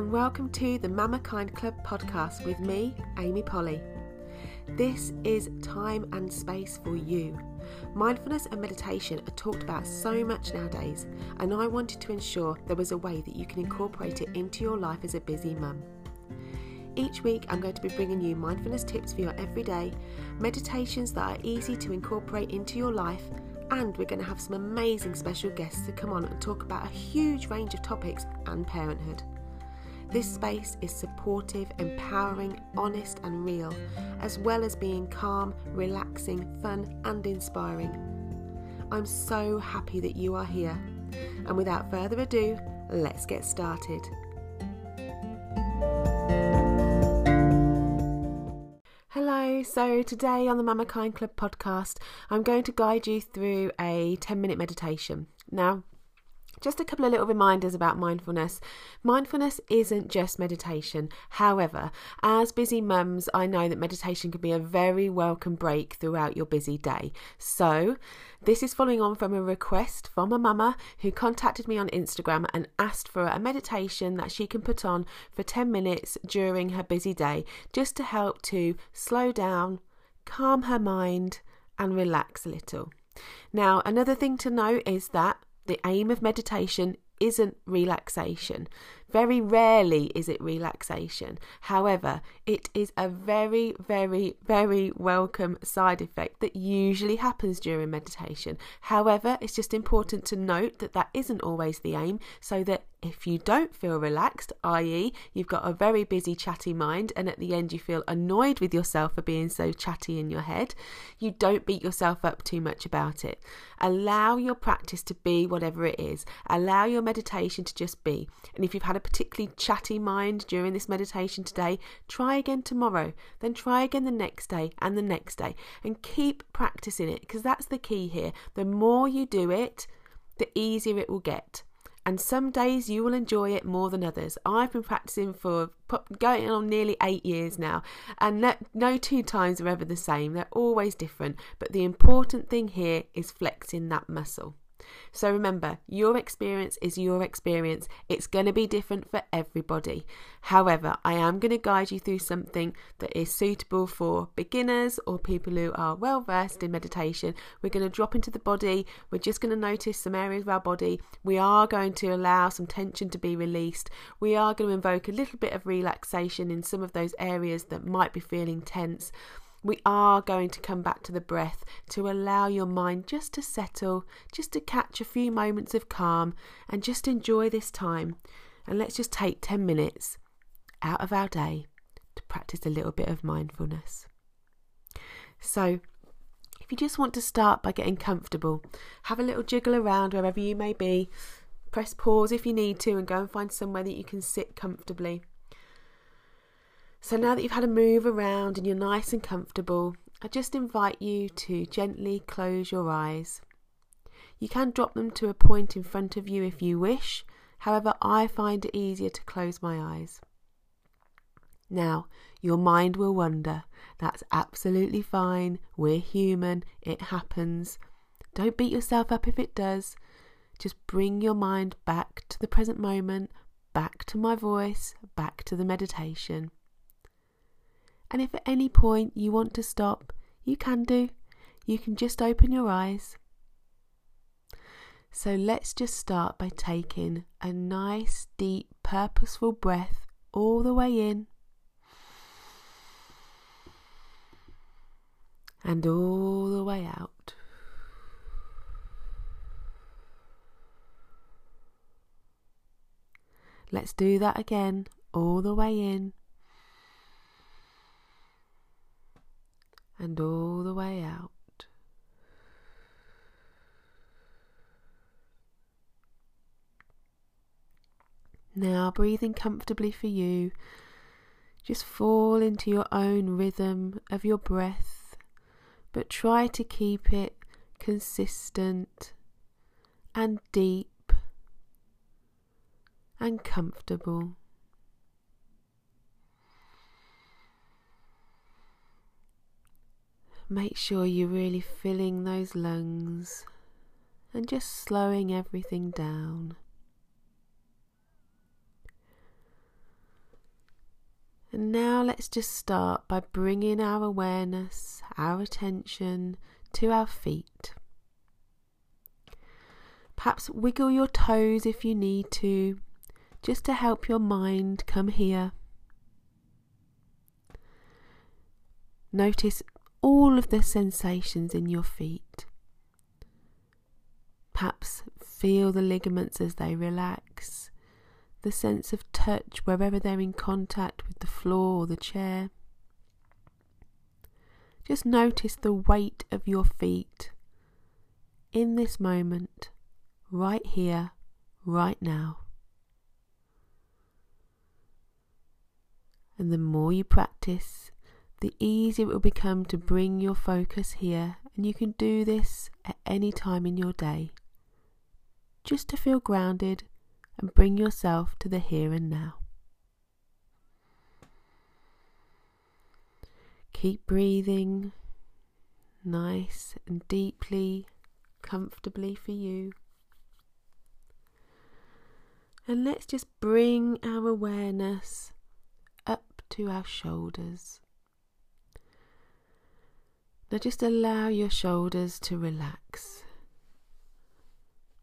and welcome to the MamaKind Club podcast with me, Amy Polly. This is time and space for you. Mindfulness and meditation are talked about so much nowadays, and I wanted to ensure there was a way that you can incorporate it into your life as a busy mum. Each week, I'm going to be bringing you mindfulness tips for your everyday, meditations that are easy to incorporate into your life, and we're going to have some amazing special guests to come on and talk about a huge range of topics and parenthood. This space is supportive, empowering, honest, and real, as well as being calm, relaxing, fun, and inspiring. I'm so happy that you are here. And without further ado, let's get started. Hello, so today on the MamaKind Club podcast, I'm going to guide you through a 10 minute meditation. Now, just a couple of little reminders about mindfulness. Mindfulness isn't just meditation. However, as busy mums, I know that meditation can be a very welcome break throughout your busy day. So, this is following on from a request from a mama who contacted me on Instagram and asked for a meditation that she can put on for 10 minutes during her busy day just to help to slow down, calm her mind, and relax a little. Now, another thing to note is that the aim of meditation isn't relaxation. Very rarely is it relaxation. However, it is a very, very, very welcome side effect that usually happens during meditation. However, it's just important to note that that isn't always the aim, so that if you don't feel relaxed, i.e., you've got a very busy, chatty mind, and at the end you feel annoyed with yourself for being so chatty in your head, you don't beat yourself up too much about it. Allow your practice to be whatever it is, allow your meditation to just be. And if you've had a particularly chatty mind during this meditation today, try again tomorrow, then try again the next day and the next day, and keep practicing it because that's the key here. The more you do it, the easier it will get and some days you will enjoy it more than others. I've been practicing for going on nearly eight years now, and no, no, two times are ever the same. They're always different, but the important thing here is flexing that muscle. So remember, your experience is your experience. It's going to be different for everybody. However, I am going to guide you through something that is suitable for beginners or people who are well versed in meditation. We're going to drop into the body. We're just going to notice some areas of our body. We are going to allow some tension to be released. We are going to invoke a little bit of relaxation in some of those areas that might be feeling tense we are going to come back to the breath to allow your mind just to settle, just to catch a few moments of calm and just enjoy this time. And let's just take 10 minutes out of our day to practice a little bit of mindfulness. So, if you just want to start by getting comfortable, have a little jiggle around wherever you may be. Press pause if you need to and go and find somewhere that you can sit comfortably. So now that you've had a move around and you're nice and comfortable, I just invite you to gently close your eyes. You can drop them to a point in front of you if you wish, however, I find it easier to close my eyes. Now, your mind will wander. That's absolutely fine. We're human. It happens. Don't beat yourself up if it does. Just bring your mind back to the present moment, back to my voice, back to the meditation. And if at any point you want to stop, you can do. You can just open your eyes. So let's just start by taking a nice, deep, purposeful breath all the way in and all the way out. Let's do that again, all the way in and all the way out. Now, breathing comfortably for you, just fall into your own rhythm of your breath, but try to keep it consistent and deep and comfortable. Make sure you're really filling those lungs and just slowing everything down. And now let's just start by bringing our awareness, our attention to our feet. Perhaps wiggle your toes if you need to, just to help your mind come here. Notice all of the sensations in your feet. Perhaps feel the ligaments as they relax, the sense of touch wherever they're in contact with the floor or the chair. Just notice the weight of your feet in this moment, right here, right now. And the more you practice, the easier it will become to bring your focus here, and you can do this at any time in your day. Just to feel grounded and bring yourself to the here and now. Keep breathing nice and deeply, comfortably for you. And let's just bring our awareness up to our shoulders. Now just allow your shoulders to relax.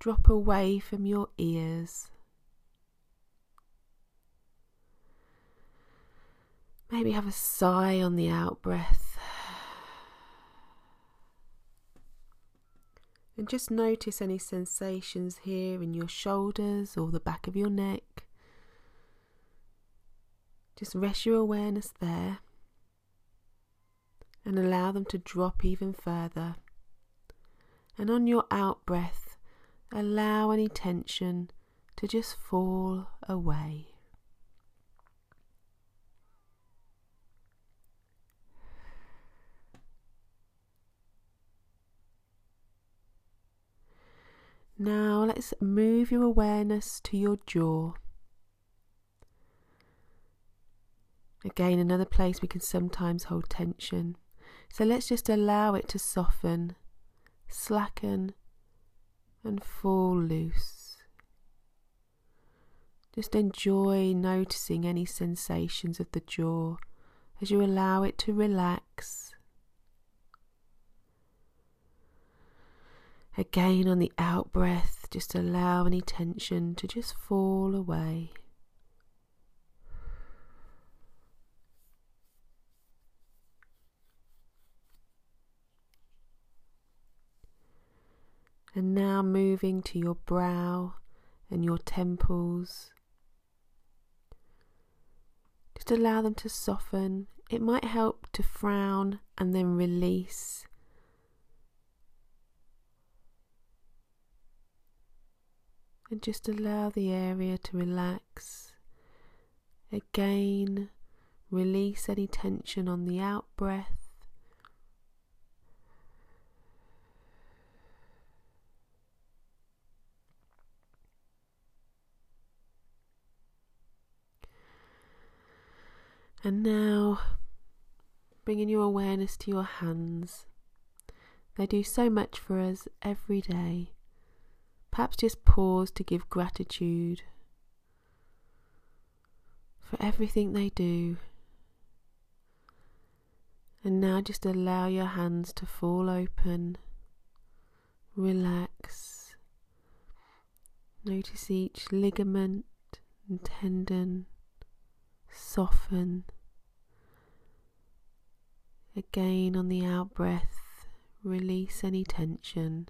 Drop away from your ears. Maybe have a sigh on the out breath. And just notice any sensations here in your shoulders or the back of your neck. Just rest your awareness there and allow them to drop even further. And on your out breath, allow any tension to just fall away. Now let's move your awareness to your jaw. Again, another place we can sometimes hold tension. So let's just allow it to soften, slacken, and fall loose. Just enjoy noticing any sensations of the jaw as you allow it to relax. Again, on the out breath, just allow any tension to just fall away. And now moving to your brow and your temples. Just allow them to soften. It might help to frown and then release. And just allow the area to relax. Again, release any tension on the out breath. And now, bringing your awareness to your hands. They do so much for us every day. Perhaps just pause to give gratitude for everything they do. And now just allow your hands to fall open. Relax. Notice each ligament and tendon soften. Again, on the out breath, release any tension.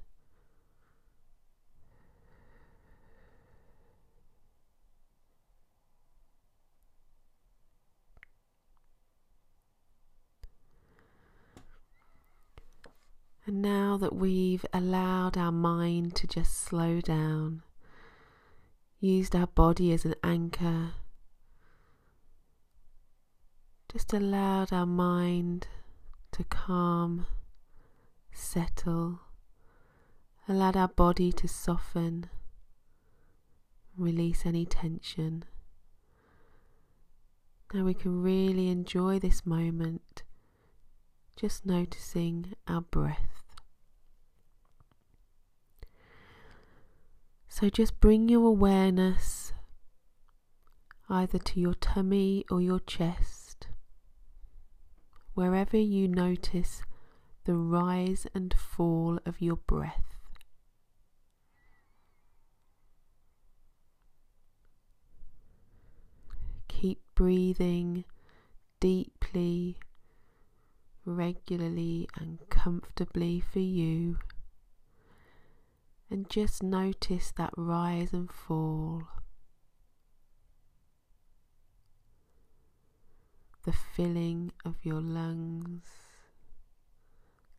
And now that we've allowed our mind to just slow down, used our body as an anchor just allowed our mind to calm, settle, allowed our body to soften, release any tension. Now we can really enjoy this moment, just noticing our breath. So just bring your awareness either to your tummy or your chest wherever you notice the rise and fall of your breath. Keep breathing deeply, regularly, and comfortably for you. And just notice that rise and fall. The filling of your lungs,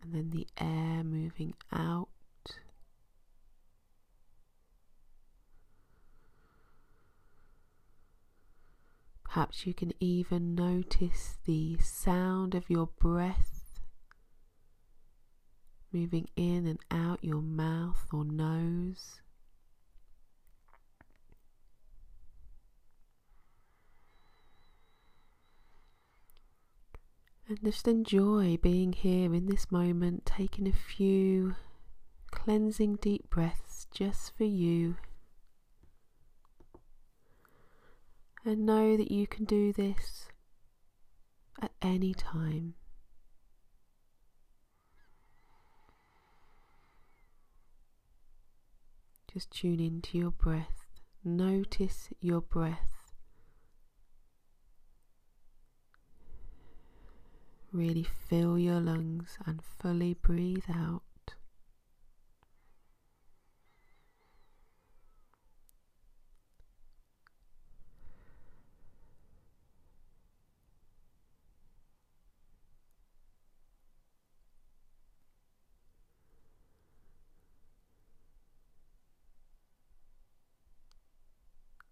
and then the air moving out Perhaps you can even notice the sound of your breath moving in and out your mouth or nose. And just enjoy being here in this moment, taking a few cleansing deep breaths just for you. and know that you can do this at any time. Just tune into your breath. Notice your breath. Really fill your lungs and fully breathe out.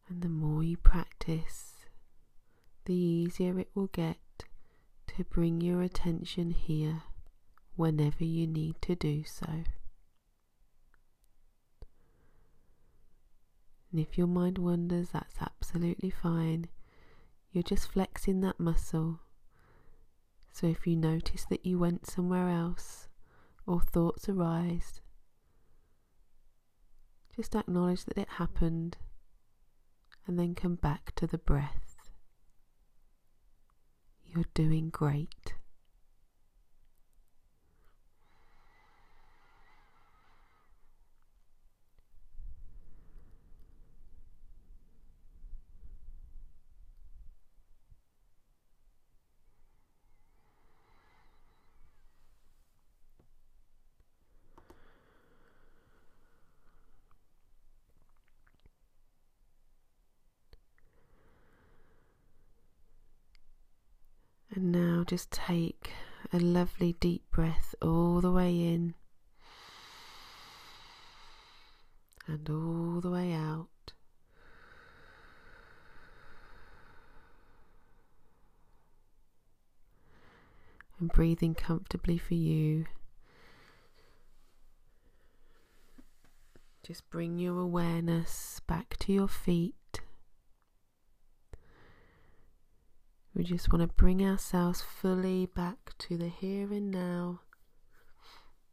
And the more you practice, the easier it will get to bring your attention here whenever you need to do so. And if your mind wanders, that's absolutely fine. You're just flexing that muscle. So if you notice that you went somewhere else or thoughts arise, just acknowledge that it happened and then come back to the breath. You're doing great. And now just take a lovely deep breath all the way in and all the way out. And breathing comfortably for you. Just bring your awareness back to your feet. We just want to bring ourselves fully back to the here and now.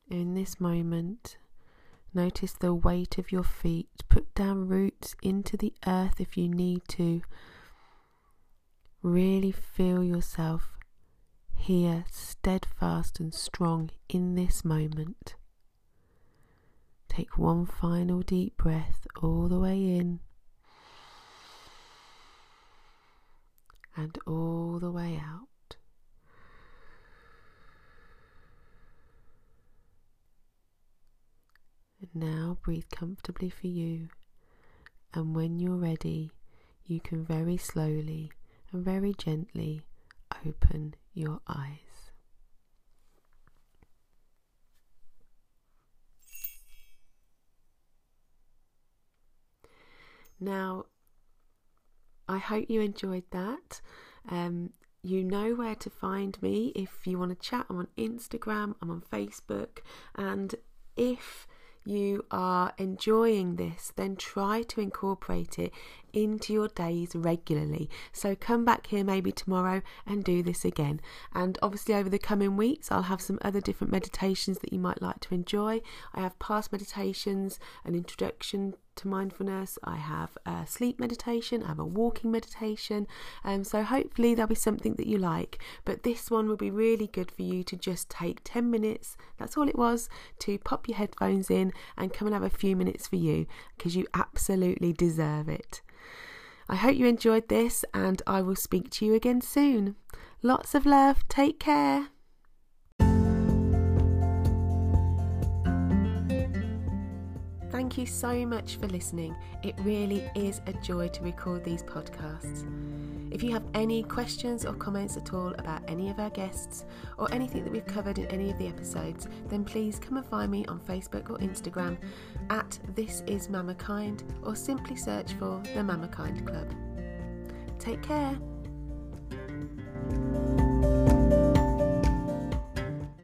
In this moment, notice the weight of your feet. Put down roots into the earth if you need to. Really feel yourself here, steadfast and strong in this moment. Take one final deep breath all the way in and all the way out. Now breathe comfortably for you, and when you're ready, you can very slowly and very gently open your eyes. Now, I hope you enjoyed that. Um, you know where to find me if you want to chat. I'm on Instagram, I'm on Facebook, and if you are enjoying this, then try to incorporate it into your days regularly. So come back here maybe tomorrow and do this again. And obviously, over the coming weeks, I'll have some other different meditations that you might like to enjoy. I have past meditations, an introduction to mindfulness. I have a sleep meditation, I have a walking meditation. Um, so hopefully there'll be something that you like. But this one will be really good for you to just take 10 minutes, that's all it was, to pop your headphones in and come and have a few minutes for you because you absolutely deserve it. I hope you enjoyed this and I will speak to you again soon. Lots of love. Take care. Thank you so much for listening. It really is a joy to record these podcasts. If you have any questions or comments at all about any of our guests or anything that we've covered in any of the episodes, then please come and find me on Facebook or Instagram at This Is Mama Kind or simply search for the MamaKind Club. Take care.